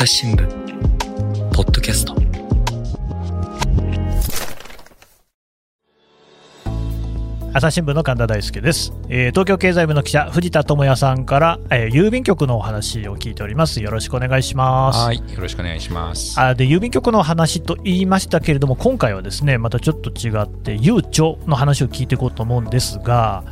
朝日新聞ポッドキャスト。朝日新聞の神田大輔です、えー東京経済部の記者藤田智也さんから、えー郵便局のお話を聞いております。よろしくお願いします。はい、よろしくお願いします。あで郵便局の話と言いましたけれども今回はですねまたちょっと違ってゆうちょの話を聞いていこうと思うんですが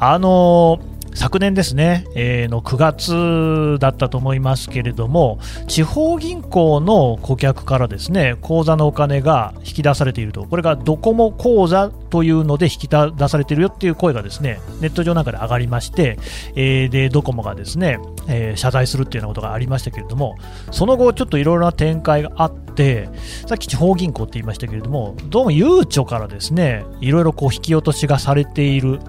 あのー昨年ですね、えーの9月だったと思いますけれども地方銀行の顧客からですね口座のお金が引き出されていると。これがドコモ口座というので引き出されているよっていう声がですねネット上なんかで上がりまして、えーでドコモがですね、えー謝罪するっていうようなことがありましたけれどもその後ちょっといろいろな展開があってさっき地方銀行って言いましたけれどもどうもゆうちょからですねいろいろこう引き落としがされている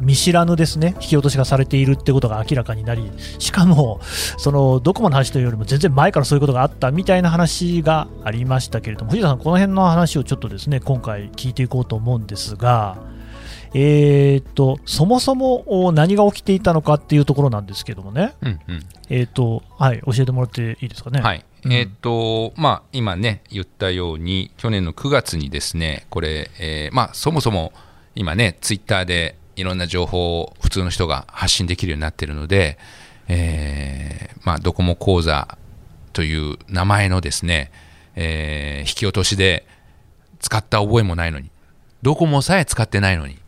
見知らぬですね引き落としがされているってことが明らかになりしかもそのドコモの話というよりも全然前からそういうことがあったみたいな話がありましたけれども藤田さんこの辺の話をちょっとですね今回聞いていこうと思うんですがえー、とそもそもお何が起きていたのかっていうところなんですけどもね、うんうんえーとはい、教えてもらっていいですかね。はい。うんえーっと、まあ、今ね、言ったように、去年の9月にですね、これ、えーまあ、そもそも今ね、ツイッターでいろんな情報を普通の人が発信できるようになっているので、えーまあ、ドコモ口座という名前のですね、えー引き落としで使った覚えもないのに、ドコモさえ使ってないのに、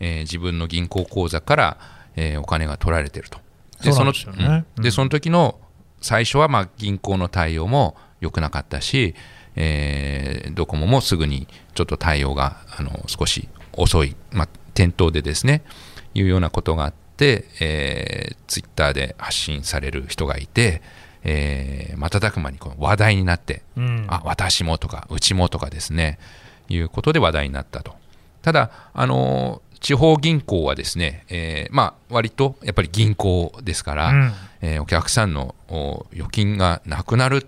えー自分の銀行口座から、えーお金が取られてると。ですよね。うん。でその時の最初はまあ銀行の対応も良くなかったし、えードコモもすぐにちょっと対応があの少し遅い、まあ、店頭でですねいうようなことがあって、えー、ツイッターで発信される人がいて、えー瞬く間にこう話題になって、うん。あ私もとかうちもとかですねいうことで話題になったと。ただあの地方銀行はですね、えーまあ割とやっぱり銀行ですから、うん。えーお客さんのお預金がなくなるっ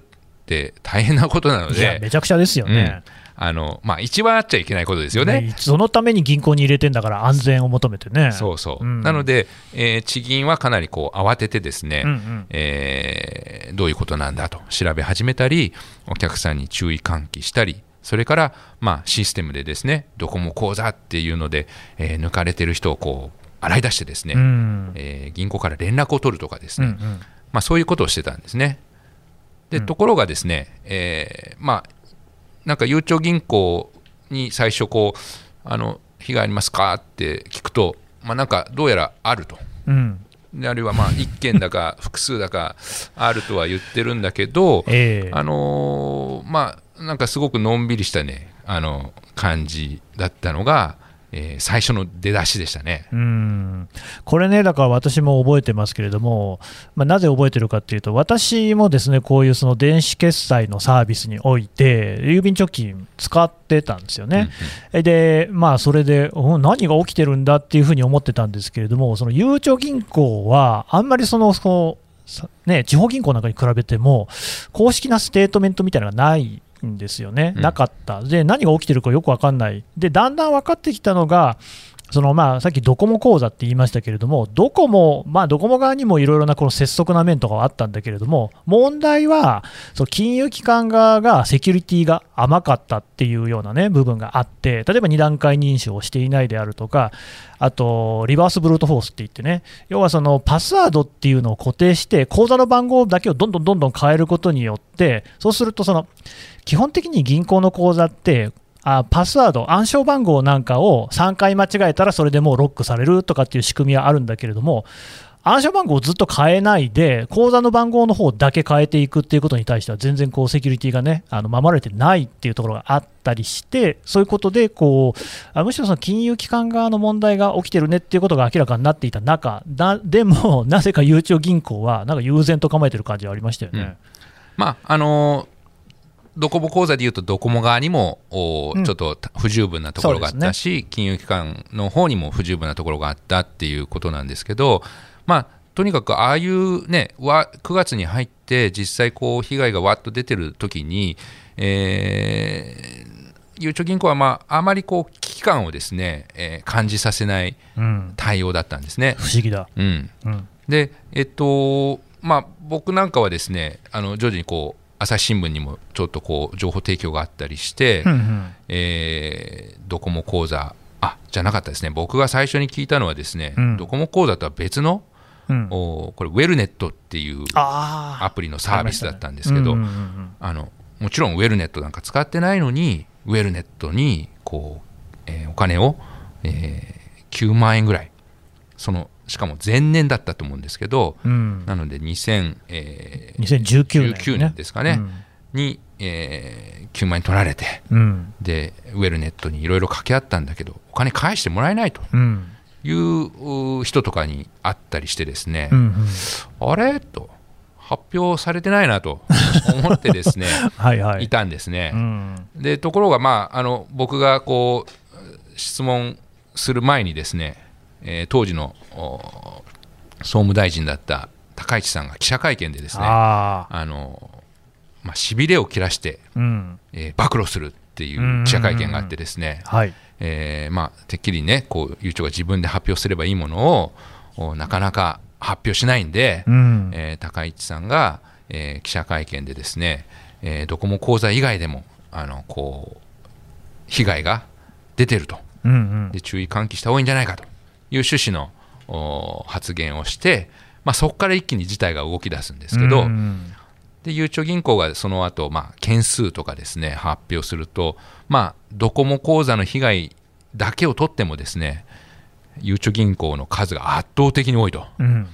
て大変なことなので、めちゃくちゃですよね。あのまあ、一番あっちゃいけないことですよね。ねそのために銀行に入れてんだから安全を求めてね。そうそう、うんなので、えー地銀はかなりこう慌ててですね、うんうんえーどういうことなんだと調べ始めたり、お客さんに注意喚起したり、それから、まあ、システムでですね、ドコモ口座っていうので、えー抜かれてる人をこう洗い出してですね、うんえー銀行から連絡を取るとかですね、うんうんまあ、そういうことをしてたんですね。で、うんところがですね、えーまあ、なんかゆうちょ銀行に最初こう、あの被害ありますかって聞くと、まあ、なんかどうやらあると。うんであるいはまあ1件だか 複数だかあるとは言ってるんだけど、ええあのーまあなんかすごくのんびりしたねあの感じだったのが、えー最初の出だしでしたね。うんこれね、だから私も覚えてますけれども、まあ、なぜ覚えてるかっていうと、私もですねこういうその電子決済のサービスにおいて、郵便貯金使ってたんですよね。で、まあ、それで、うん何が起きてるんだっていうふうに思ってたんですけれども、そのゆうちょ銀行は、あんまりその、そのさね、地方銀行なんかに比べても、公式なステートメントみたいなのがないんですよね、うん。なかった、で何が起きてるかよく分かんない、でだんだん分かってきたのが、そのまあさっきドコモ口座って言いましたけれども、ドコモ、まあ、ドコモ側にもいろいろなこの拙速な面とかはあったんだけれども、問題は、その金融機関側がセキュリティが甘かったっていうような、ね、部分があって、例えば2段階認証をしていないであるとか、あと、リバースブルートフォースって言ってね、要はそのパスワードっていうのを固定して、口座の番号だけをどんどんどんどん変えることによって、そうすると、その基本的に銀行の口座って、あパスワード、暗証番号なんかを3回間違えたらそれでもうロックされるとかっていう仕組みはあるんだけれども、暗証番号をずっと変えないで、口座の番号の方だけ変えていくっていうことに対しては、全然こうセキュリティがね、あの守られてないっていうところがあったりして、そういうことでこう、あむしろその金融機関側の問題が起きてるねっていうことが明らかになっていた中、だでも、なぜかゆうちょ銀行は、なんか悠然と構えてる感じはありましたよね。まああのードコモ口座でいうとドコモ側にもおうん。ちょっと不十分なところがあったし、金融機関の方にも不十分なところがあったっていうことなんですけど、まあ、とにかくああいうねわ9月に入って実際こう被害がわっと出てる時に、えーゆうちょ銀行は、まあ、あまりこう危機感をですね、えー感じさせないうん、対応だったんですね。不思議だ。うん、うん。で、えっとまあ、僕なんかはですねあの徐々にこう朝日新聞にもちょっとこう情報提供があったりして、うんうん。えードコモ講座。あじゃなかったですね。僕が最初に聞いたのはですね、うん。ドコモ講座とは別のうん。おこれウェルネットっていうあアプリのサービスだったんですけど、うんうんうんあのもちろんウェルネットなんか使ってないのにウェルネットにこう、えーお金を、えー9万円ぐらいそのしかも前年だったと思うんですけどうん。なので2000、えー2019年、19年ですかね。に、えー9万円取られてうん。でウェルネットにいろいろ掛け合ったんだけどお金返してもらえないとうん。いうう人とかに会ったりしてですね、うんうん。あれ？と発表されてないなと思ってですね はいはい。いたんですね。うん。でところが、まあ、あの僕がこう質問する前にですね、えー当時のお総務大臣だった高市さんが記者会見でですねあの、まあ、しびれを切らして、うん。えー暴露するっていう記者会見があってですね、はい。えーまあ、てっきりねこうゆうちょが自分で発表すればいいものをおなかなか発表しないんで、うん。えー高市さんが、えー記者会見でですね、えードコモ口座以外でもあのこう被害が出てると。うんうん。で注意喚起した方がいいんじゃないかという趣旨のお発言をして、まあ、そこから一気に事態が動き出すんですけど、うんでゆうちょ銀行がその後、まあ件数とかですね発表すると、まあ、ドコモ口座の被害だけを取ってもですねゆうちょ銀行の数が圧倒的に多いと。うん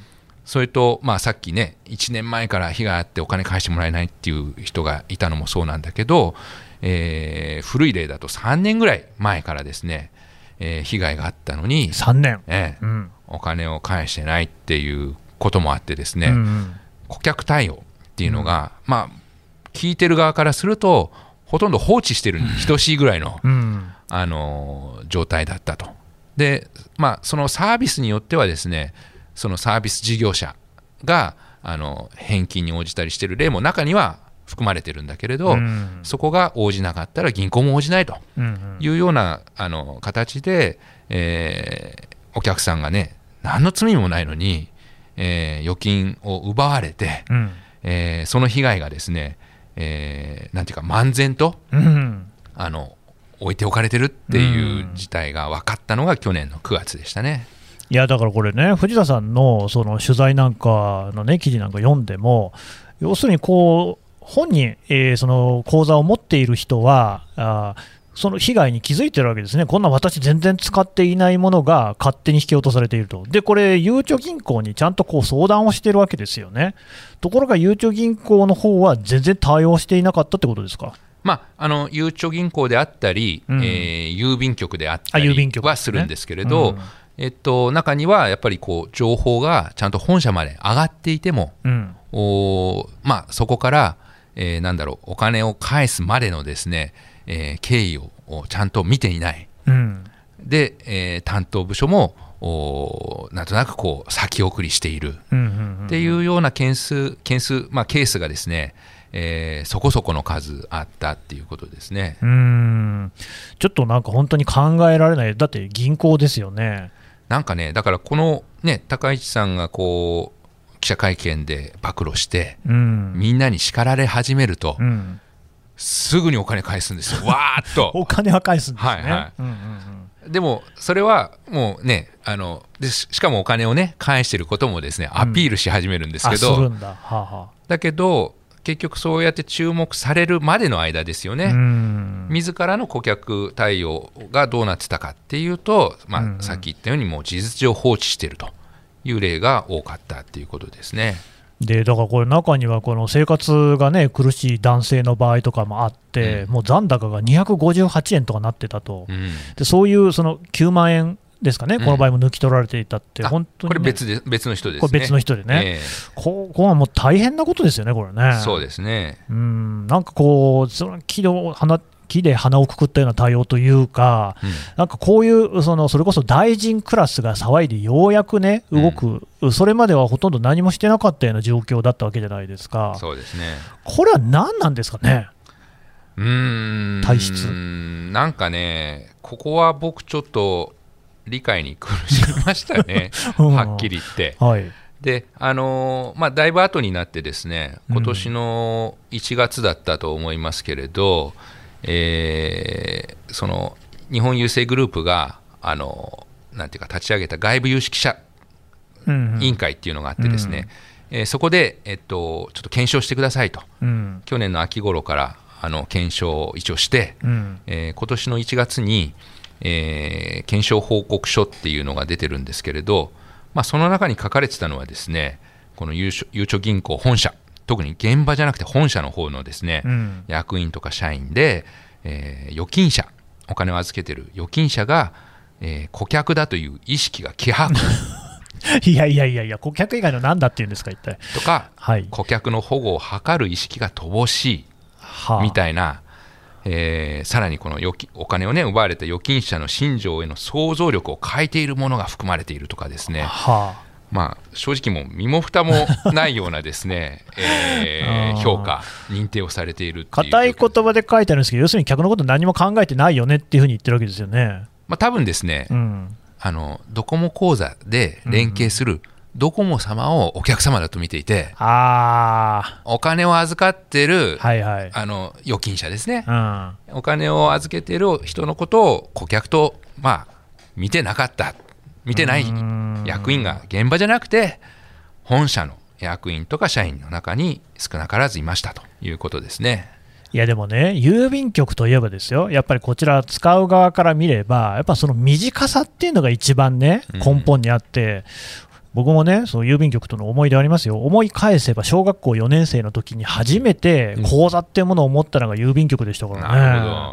それと、まあ、さっきね、1年前から被害あってお金返してもらえないっていう人がいたのもそうなんだけど、えー古い例だと3年ぐらい前からですね、えー被害があったのに、3年。ええ。うん。お金を返してないっていうこともあってですね、うん顧客対応っていうのが、まあ、聞いてる側からすると、ほとんど放置してるに等しいぐらいの、うん。あの状態だったと。で、まあ、そのサービスによってはですね、そのサービス事業者があの返金に応じたりしてる例も中には含まれてるんだけれど、うん。そこが応じなかったら銀行も応じないとうんいうようなあの形で、えーお客さんがね、何の罪もないのに、えー預金を奪われて、うん。えーその被害がですね、えーなんていうか、漫然とうん。あの置いておかれてるっていう事態が分かったのが去年の9月でしたね。いやだからこれね、藤田さんのその取材なんかの、ね、記事なんか読んでも、要するにこう本人、えーその口座を持っている人は、あーその被害に気づいてるわけですね、こんな私、全然使っていないものが勝手に引き落とされていると、でこれ、ゆうちょ銀行にちゃんとこう相談をしてるわけですよね、ところがゆうちょ銀行の方は全然対応していなかったってことですか？まあ、あのゆうちょ銀行であったり、うん。えー郵便局であったりはするんですけれど、うん。えっと、中にはやっぱりこう情報がちゃんと本社まで上がっていても、うん。おーまあ、そこから、えーなんだろうお金を返すまでのですね、えー経緯ををちゃんと見ていない。うんで、えー担当部署もおーなんとなくこう先送りしているっていうような件数件数、まあ、ケースがですね、えーそこそこの数あったっていうことですね。うーんちょっとなんか本当に考えられない、だって銀行ですよね。なんかね、だからこのね、高市さんがこう記者会見で暴露して、うん。みんなに叱られ始めると、うん、すぐにお金返すんですよ、わーっと。お金は返すんですね。はいはい。うんうんうん。でも、それはもうね、あのでししかもお金をね、返してることもですね、アピールし始めるんですけど、だ、はあはだけど、結局そうやって注目されるまでの間ですよあ、ね。うん。自らの顧客対応がどうなってたかっていうと、まあさっき言ったように、もう事実上放置しているという例が多かったっていうことですね。でだからこれ、中にはこの生活が、ね、苦しい男性の場合とかもあって、うんもう残高が258円とかなってたと、うんでそういうその9万円ですかね、うんこの場合も抜き取られていたって、あ本当に、ね、これ別で別の人ですね。これ別の人でね、えここはもう大変なことですよね、これね。えそうですね。うんなんかこう、その木の花木で鼻をくくったような対応というか、うん。なんかこういうその、それこそ大臣クラスが騒いで、ようやくね、動く、それまではほとんど何もしてなかったような状況だったわけじゃないですか、そうですね。これは何なんですかね、うーん。体質。なんかね、ここは僕ちょっと理解に苦しみましたね、うん。はっきり言って。はい、であのーまあ、だいぶ後になってですね今年の1月だったと思いますけれど、えーその日本郵政グループがあのなんていうか立ち上げた外部有識者うんうん。委員会っていうのがあってですね、えーそこで、えっと、ちょっと検証してくださいと。うん。去年の秋頃からあの検証を一応して、うん。えー今年の1月に、えー検証報告書っていうのが出てるんですけれど、まあ、その中に書かれてたのはですねこのゆうちょ銀行本社特に現場じゃなくて本社の方のですね、うん。役員とか社員で、えー預金者お金を預けてる預金者が、えー顧客だという意識が希薄。いやいやいやいや、顧客以外の何だっていうんですか、一体。とかはい。顧客の保護を図る意識が乏しいはあ。みたいな、えーさらにこの預金お金を、ね、奪われた預金者の心情への想像力を変えているものが含まれているとかですね、はまあ、正直もう身も蓋もないようなですね、えー評価、認定をされているってあ。いう硬い言葉で書いてあるんですけど、要するに客のこと何も考えてないよねっていうふうに言ってるわけですよね。まあ多分ですね、うん。あのドコモ口座で連携するドコモ様をお客様だと見ていて、あお金を預かってる、あ、はいはい。あの預金者ですね、うん。お金を預けてる人のことを顧客と、まあ、見てなかった、見てないうん役員が現場じゃなくて、本社の役員とか社員の中に少なからずいましたということですね。いやでもね、郵便局といえばですよ、やっぱりこちら、使う側から見れば、やっぱその短さっていうのが一番ね、うん根本にあって、僕もね、その郵便局との思い出ありますよ、思い返せば、小学校4年生の時に初めて口座っていうものを持ったのが郵便局でしたからね。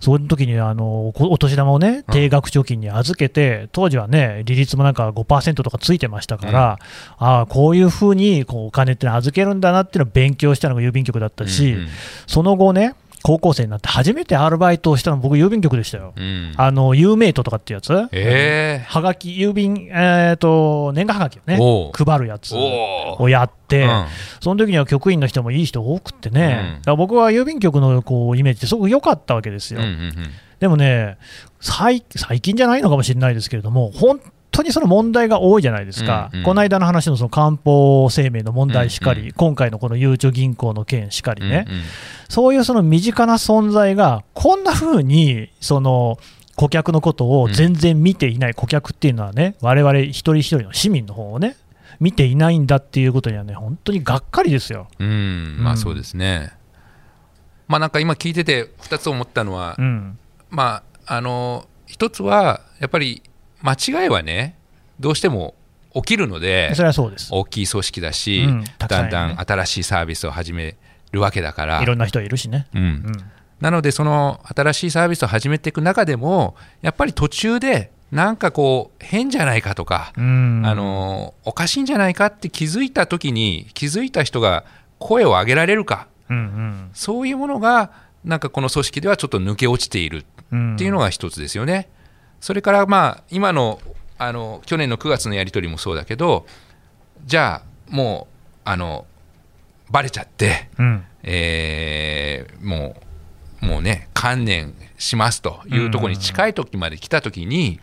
その時にあのこお年玉をね、定額貯金に預けて、当時はね、利率もなんか5%とかついてましたから、ああ、こういうふうにこうお金って預けるんだなっていうのを勉強したのが郵便局だったし、うんうん。その後ね、高校生になって初めてアルバイトをしたの、僕、郵便局でしたよ。うん。あの、イトとかってやつ、えはがき、郵便、えー、と年賀はがきをね配るやつをやって、うん。その時には局員の人もいい人多くってね、うん。だから僕は郵便局のこうイメージってすごく良かったわけですよ。うんうんうん。でもね最、最近じゃないのかもしれないですけれども、本当にその問題が多いじゃないですか、うんうん。この間の話のその漢方生命の問題しかり、うんうん。今回のこのゆうちょ銀行の件しかりね、うんうん。そういうその身近な存在が、こんな風にその顧客のことを全然見ていない、顧客っていうのはね、我々一人一人の市民の方をね、見ていないんだっていうことにはね、本当にがっかりですよ。うん、まあそうですね。まあなんか今聞いてて2つ思ったのは、うん、まああの一つはやっぱり間違いはねどうしても起きるのでそれはそうです。大きい組織だし、うんたくさんだいるねんだん新しいサービスを始めるわけだから。いろんな人いるしね。うん。うん。なのでその新しいサービスを始めていく中でもやっぱり途中でなんかこう変じゃないかとか、うん。あのおかしいんじゃないかって気づいた時に気づいた人が声を上げられるか。うんそういうものがなんかこの組織ではちょっと抜け落ちているうんっていうのが一つですよね。それからまあ今のあの去年の9月のやり取りもそうだけどじゃあもうあのバレちゃって、うん。えーもうもうね観念しますというところに近い時まで来た時に、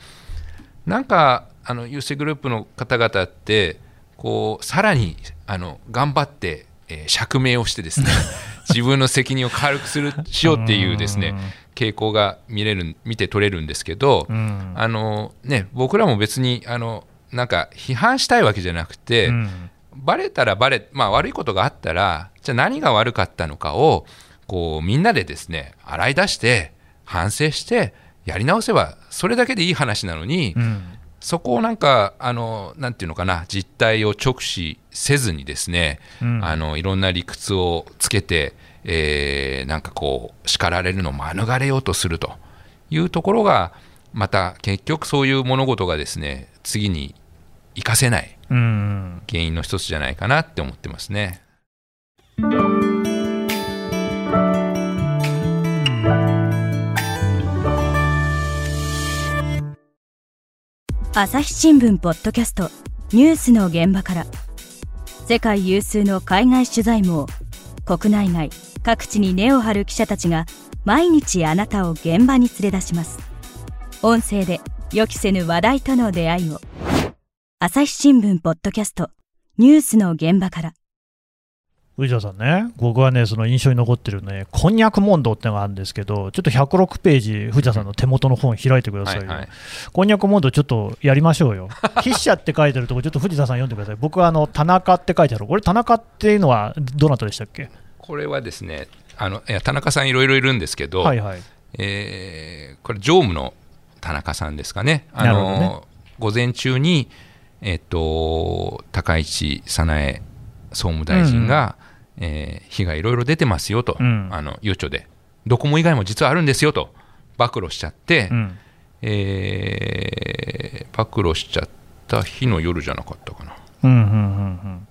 なんかあの郵政グループの方々ってこうさらにあの頑張って、えー釈明をしてですね 自分の責任を軽くするしようっていうですね傾向が見れる見て取れるんですけど、うん。あのね、僕らも別にあのなんか批判したいわけじゃなくて、うん。バレたらバレ、まあ、悪いことがあったらじゃあ何が悪かったのかをこうみんなでですね洗い出して反省してやり直せばそれだけでいい話なのに、うん。そこをなんかあのなんていうのかな実態を直視せずにですね、うん。あのいろんな理屈をつけて、えーなんかこう叱られるのを免れようとするというところがまた結局そういう物事がですね次に生かせないうん原因の一つじゃないかなって思ってますね。朝日新聞ポッドキャストニュースの現場から世界有数の海外取材網国内外各地に根を張る記者たちが毎日あなたを現場に連れ出します音声で予期せぬ話題との出会いを朝日新聞ポッドキャストニュースの現場から藤田さんね、僕はね、その印象に残ってるね、こんにゃく問答ってのがあるんですけど、ちょっと106ページ、藤田さんの手元の本開いてくださいよ。はいはいこんにゃく問答ちょっとやりましょうよ。筆者って書いてるとこ、ちょっと藤田さん読んでください。僕はあの田中って書いてある。これ田中っていうのはどなたでしたっけ？これはですねあのいや田中さんいろいろいるんですけど、はいはい。えーこれ常務の田中さんですかねあのね午前中に、えっと高市早苗総務大臣が、えー被害いろいろ出てますよと、うんあのゆうちょでドコモ以外も実はあるんですよと暴露しちゃって、うん。えー暴露しちゃった日の夜じゃなかったかなうんうんうんうん。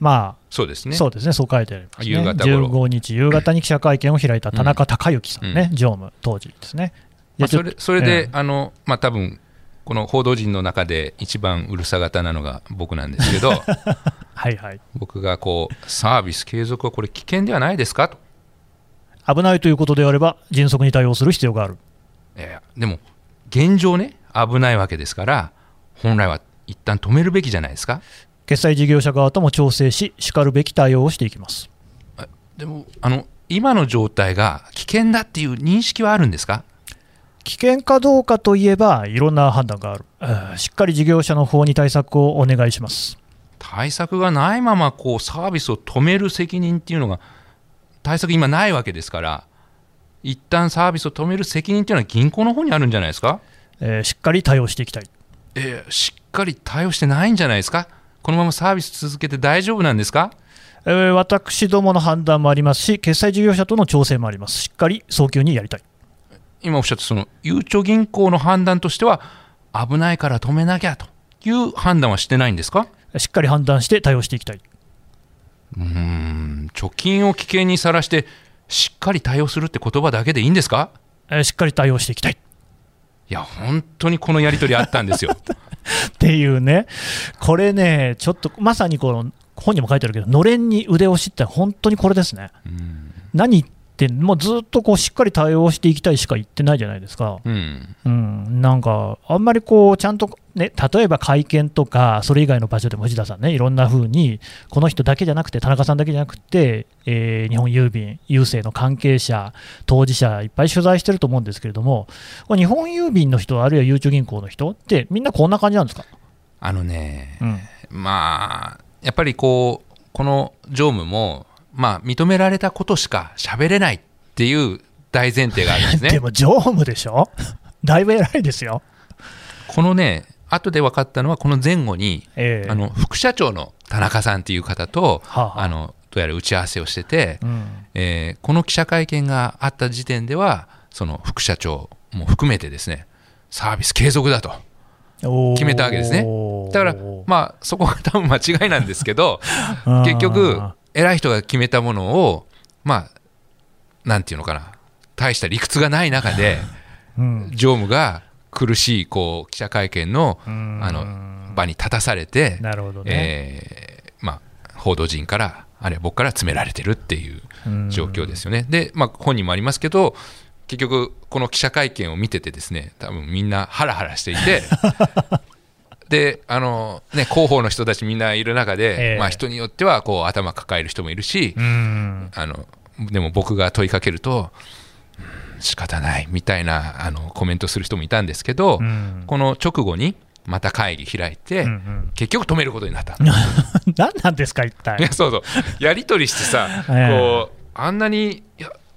まあ、そうですね。そうですね、そう書いてあります、ね。夕方頃。15日夕方に記者会見を開いた田中孝之さんね、常務、当時ですね。いまあ、それそれで、ええ。あのまあ多分この報道陣の中で一番うるさ型なのが僕なんですけど はいはい。僕がこうサービス継続はこれ危険ではないですか？と、危ないということであれば、迅速に対応する必要がある。いやでも現状ね危ないわけですから本来は一旦止めるべきじゃないですか？決済事業者側とも調整し、しかるべき対応をしていきます。でもあの今の状態が危険だっていう認識はあるんですか？危険かどうかといえば、いろんな判断がある。えーしっかり事業者の方に対策をお願いします。対策がないままこうサービスを止める責任っていうのが対策今ないわけですから一旦サービスを止める責任っていうのは銀行の方にあるんじゃないですか？えーしっかり対応していきたい。えーしっかり対応してないんじゃないですか？このままサービス続けて大丈夫なんですか？えー私どもの判断もありますし、決済事業者との調整もあります。しっかり早急にやりたい。今おっしゃったそのゆうちょ銀行の判断としては危ないから止めなきゃという判断はしてないんですか？しっかり判断して対応していきたい。うーん貯金を危険にさらしてしっかり対応するって言葉だけでいいんですか？えーしっかり対応していきたい。いや本当にこのやり取りあったんですよ。っていうね、これね、ちょっとまさにこの本にも書いてあるけど、のれんに腕押しって本当にこれですね。うん。何言もうずっとこうしっかり対応していきたいしか言ってないじゃないですか。うん。うん、なんか、あんまりこう、ちゃんと、ね、例えば会見とか、それ以外の場所でも藤田さんね、いろんな風に、この人だけじゃなくて、田中さんだけじゃなくて、えー日本郵便、郵政の関係者、当事者、いっぱい取材してると思うんですけれども、日本郵便の人、あるいはゆうちょ銀行の人って、みんなこんな感じなんですか、あのね、うん、まあやっぱりこうこの常務もまあ認められたことしか喋れないっていう大前提があるんです でねも常務でしょ、だいぶ偉いですよ。このね後で分かったのはこの前後に、ええ。あの副社長の田中さんっていう方と、はあはあ。あのどうやら打ち合わせをしてて、うん。えーこの記者会見があった時点ではその副社長も含めてですねサービス継続だと決めたわけですね。だからまあそこが多分間違いなんですけど 結局偉い人が決めたものをまあなんていうのかな大した理屈がない中で うん常務が苦しいこう記者会見のうんあの場に立たされて、なるほどね。えーまあ、報道陣からあるいは僕から詰められてるっていううん状況ですよね。で、まあ、本にもありますけど結局この記者会見を見ててですね多分みんなハラハラしていて であの、ね、広報の人たちみんないる中で、ええ。まあ、人によってはこう頭抱える人もいるし、うん。あのでも僕が問いかけるとうん仕方ないみたいなあのコメントする人もいたんですけど、うん。この直後にまた会議開いて、うんうん。結局止めることになった。何なんですか、一体。いや。そうそう。やり取りしてさ、ええ。こうあんなに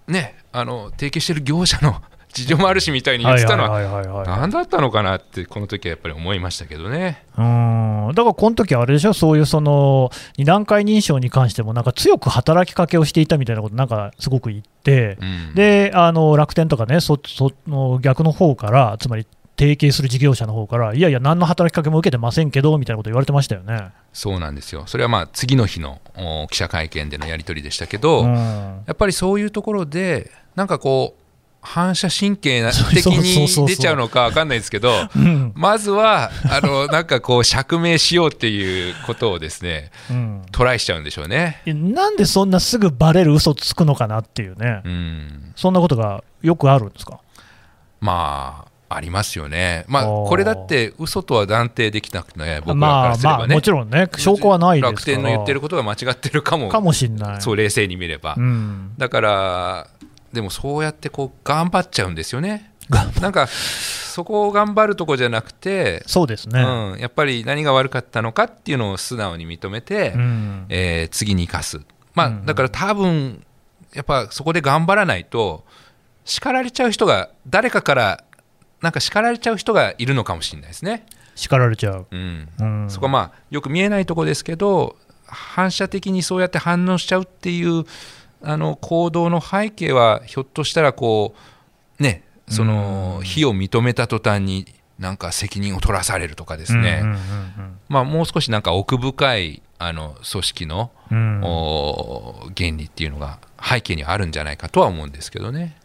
ね、あの提携してる業者の事情もあるしみたいに言ってたのは、何だったのかなって、この時はやっぱり思いましたけどね。うん。だからこの時はあれでしょ、そういうその二段階認証に関しても、なんか強く働きかけをしていたみたいなこと、なんかすごく言って、うん。であの楽天とかね、そその逆の方から、つまり提携する事業者の方から、いやいや、何の働きかけも受けてませんけどみたいなこと言われてましたよね。そうなんですよ、それはまあ次の日のお記者会見でのやり取りでしたけど、うん。やっぱりそういうところで、なんかこう、反射神経的に出ちゃうのか分かんないですけど、うんまずは、あのなんかこう、釈明しようっていうことをですね、うんトライしちゃうんでしょうね。なんでそんなすぐバレる嘘つくのかなっていうね、うんそんなことがよくあるんですか？まあありますよね、まあ、これだって嘘とは断定できなくて、ね、僕らかまあまあ、らすればね、もちろんね、証拠はないですから。楽天の言ってることが間違ってるかも、かもしれない。そう冷静に見れば、うん。だから、でもそうやってこう頑張っちゃうんですよね。なんかそこを頑張るとこじゃなくて、そうですね。うん、やっぱり何が悪かったのかっていうのを素直に認めて、うん。えー次に生かす、まあうん。だから多分やっぱそこで頑張らないと叱られちゃう人が誰かからなんか叱られちゃう人がいるのかもしれないですね、叱られちゃう。うん。うん。そこはまあよく見えないところですけど反射的にそうやって反応しちゃうっていうあの行動の背景はひょっとしたらこうねその非を認めた途端になんか責任を取らされるとかですね、うんうんまあ、もう少しなんか奥深いあの組織の、原理っていうのが背景にはあるんじゃないかとは思うんですけどね。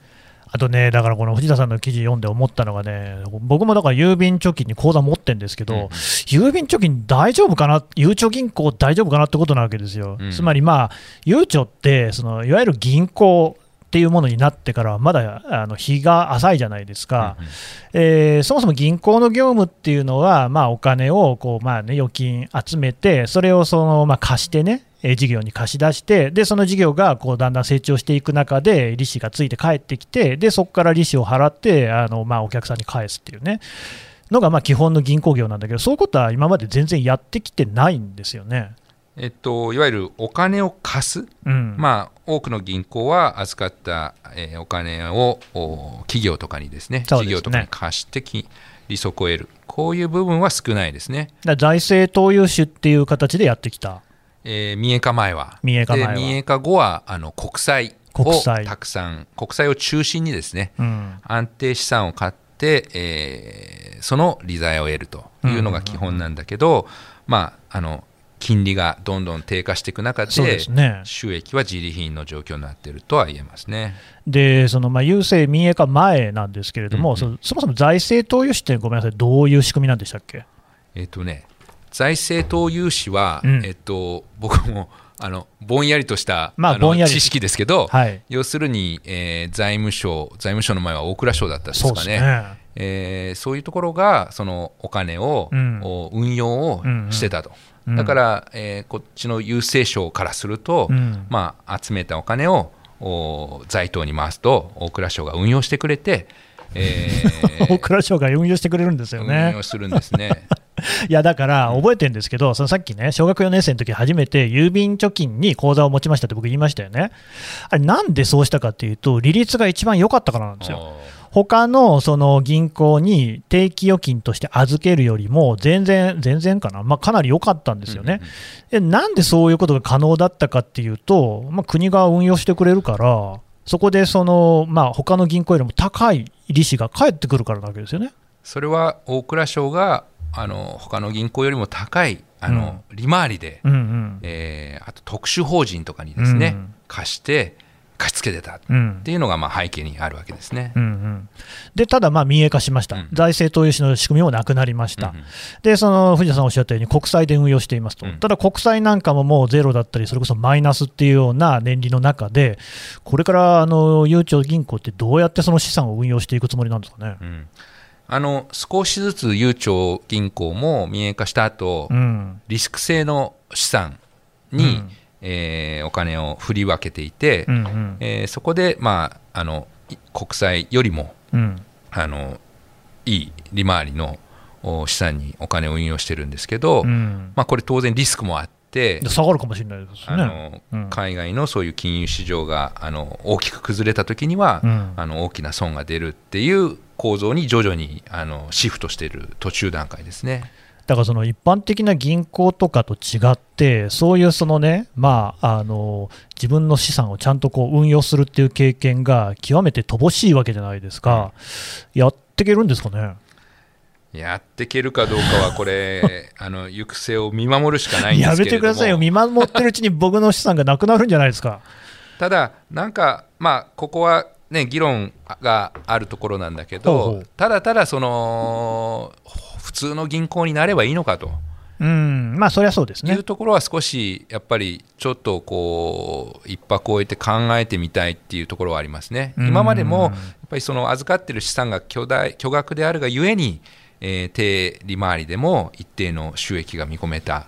あとね、だからこの藤田さんの記事読んで思ったのがね、僕もだから郵便貯金に口座持ってるんですけど、うん郵便貯金大丈夫かな、ゆうちょ銀行大丈夫かなってことなわけですよ。うんつまりまあ、ゆうちょってその、いわゆる銀行っていうものになってから、まだあの日が浅いじゃないですか。うんうんえーそもそも銀行の業務っていうのは、まあ、お金をこう、まあね、預金集めて、それをその、まあ、貸してね、えー事業に貸し出して、でその事業がこうだんだん成長していく中で、利子がついて帰ってきて、でそこから利子を払って、あのまあ、お客さんに返すっていうね、のがまあ基本の銀行業なんだけど、そういうことは今まで全然やってきてないんですよね。えっと、いわゆるお金を貸す、うんまあ、多くの銀行は預かった、えーお金をお企業とかにですねそうですね事業とかに貸してき利息を得る、こういう部分は少ないですね。財政投融資っていう形でやってきた。えー民営化前は。民営化前は。で民営化後はあの国債をたくさん、国債を中心にですね、うん。安定資産を買って、えーその利財を得るというのが基本なんだけど、まあ、あの金利がどんどん低下していく中でね。収益は自利品の状況になっているとは言えますね。でそのまあ郵政民営化前なんですけれども、うんうん。そそもそも財政投融資ってごめんなさい、どういう仕組みなんでしたっけ？えっ、とね財政投融資は、うんえっと、僕もあのぼんやりとした、のまあぼんやり知識ですけど、はい、要するに、えー財務省財務省の前は大蔵省だったんですかね。ね。えーそういうところがそのお金を、うんお運用をしてたと、うんだから、えーこっちの郵政省からすると、うんまあ、集めたお金をお財党に回すと大蔵省が運用してくれて、えー 大蔵省が運用してくれるんですよ運ね用。するんですね。いやだから覚えてるんですけど、そのさっきね、小学4年生の時初めて郵便貯金に口座を持ちましたって僕言いましたよね。あれ、なんでそうしたかっていうと、利率が一番良かったからなんですよ。他のその銀行に定期預金として預けるよりも全然、全然かな、まあ、かなり良かったんですよね。でなんでそういうことが可能だったかっていうと、まあ、国が運用してくれるから、そこでその、まあ、他の銀行よりも高い利子が返ってくるからなわけですよね。それは大蔵省があの他の銀行よりも高いあの、利回りで、うんうん。えーあと特殊法人とかにですね、うん。貸して貸し付けてた。っうん。ていうのがまあ背景にあるわけですね。うんうん、でただ、まあ民営化しました、うん。財政投融資の仕組みもなくなりました、うんうん。でその藤田さんおっしゃったように、国債で運用していますと、うん。ただ国債なんかももうゼロだったり、それこそマイナスっていうような年利の中で、これからあのゆうちょ銀行ってどうやってその資産を運用していくつもりなんですかね。うんあの少しずつゆうちょ銀行も民営化した後、うん。リスク性の資産に、うん。えーお金を振り分けていて、うんうん。えーそこで、まあ、あのい国債よりもうん。あのいい利回りのお資産にお金を運用してるんですけど、うん。まあ、これ当然リスクもあってで下がるかもしれないですね。あのうん海外のそういう金融市場があの大きく崩れた時には、うんあの大きな損が出るっていう構造に徐々にあのシフトしている途中段階ですね。だからその一般的な銀行とかと違って、そういうそのね、まあ、あの自分の資産をちゃんとこう運用するっていう経験が極めて乏しいわけじゃないですか、やっていけるんですかね？やっていけるかどうかはこれ あの行く末を見守るしかないんでやめすけれども。てくださいよ、見守ってるうちに僕の資産がなくなるんじゃないですか。ただなんかまあここはね議論があるところなんだけどほうほう。ただただその普通の銀行になればいいのかと。うん。まあそりゃそうですね。いうところは少しやっぱりちょっとこう一泊置いて考えてみたいっていうところはありますね。うん。今までもやっぱりその預かってる資産が巨大巨額であるがゆえに、えー低利回りでも一定の収益が見込めた。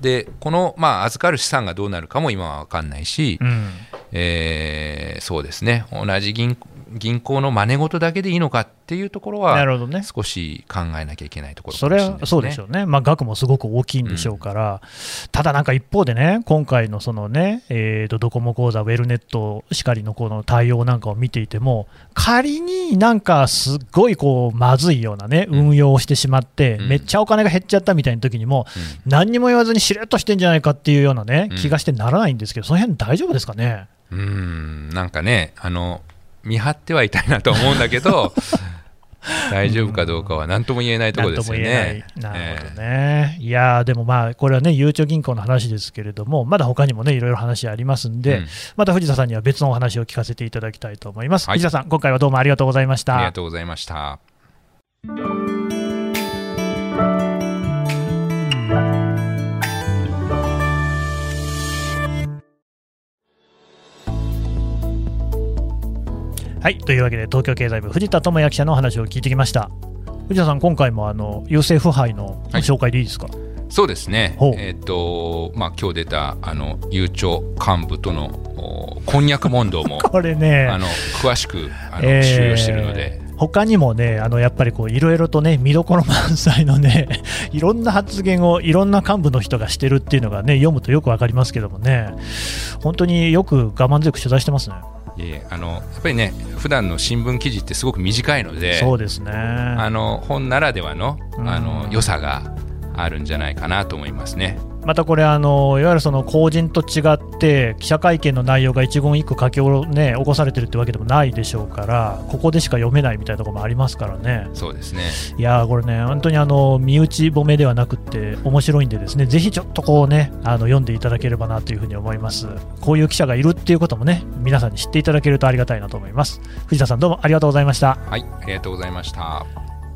でこの、まあ、預かる資産がどうなるかも今は分かんないし、うんえーそうですね同じ銀銀行の真似事だけでいいのかっていうところはなるほどね。少し考えなきゃいけないところかそれは。そうでしょうね、まあ、額もすごく大きいんでしょうから、ただなんか一方でね、今回のそのね、えーとドコモ口座、ウェルネットしかりのこの対応なんかを見ていても、仮になんかすっごいこうまずいようなね、運用をしてしまって、うん。めっちゃお金が減っちゃったみたいな時にも、何にも言わずにしれっとしてんじゃないかっていうようなね、うん。気がしてならないんですけど、その辺大丈夫ですかね。うーん。なんかねあの見張ってはいたいなと思うんだけど 大丈夫かどうかは何とも言えないところですよね。なるほどね。いやーでもまあ、これはね、ゆうちょ銀行の話ですけれども、まだ他にもね、いろいろ話ありますんで、うんまた藤田さんには別のお話を聞かせていただきたいと思います。はい藤田さん、今回はどうもありがとうございました。ありがとうございました。はい、というわけで、東京経済部、藤田智也記者のお話を聞いてきました。藤田さん、今回もあの郵政腐敗のはい。紹介でいいですか、そうですね。えっ、と、まあ今日出たあのゆうちょ幹部とのおこんにゃく問答も これね、あの詳しくあの、えー収容してるので、他にもね、あのやっぱりこういろいろとね、見どころ満載のね、いろんな発言をいろんな幹部の人がしてるっていうのがね、読むとよくわかりますけどもね、本当によく我慢強く取材してますね。いえあのやっぱりね普段の新聞記事ってすごく短いので、そうですね。あの本ならではのあうんの良さがあるんじゃないかなと思いますね。またこれあの、いわゆるその公人と違って、記者会見の内容が一言一句書きおろ、ね、起こされてるってわけでもないでしょうから、ここでしか読めないみたいなところもありますからね。そうですね。いやーこれね、本当にあの身内褒めではなくって、面白いんで、ですねぜひちょっとこうね、あの読んでいただければなというふうに思います。こういう記者がいるっていうこともね、皆さんに知っていただけるとありがたいなと思います。藤田さん、どうもありがとうございました。はい、ありがとうございました。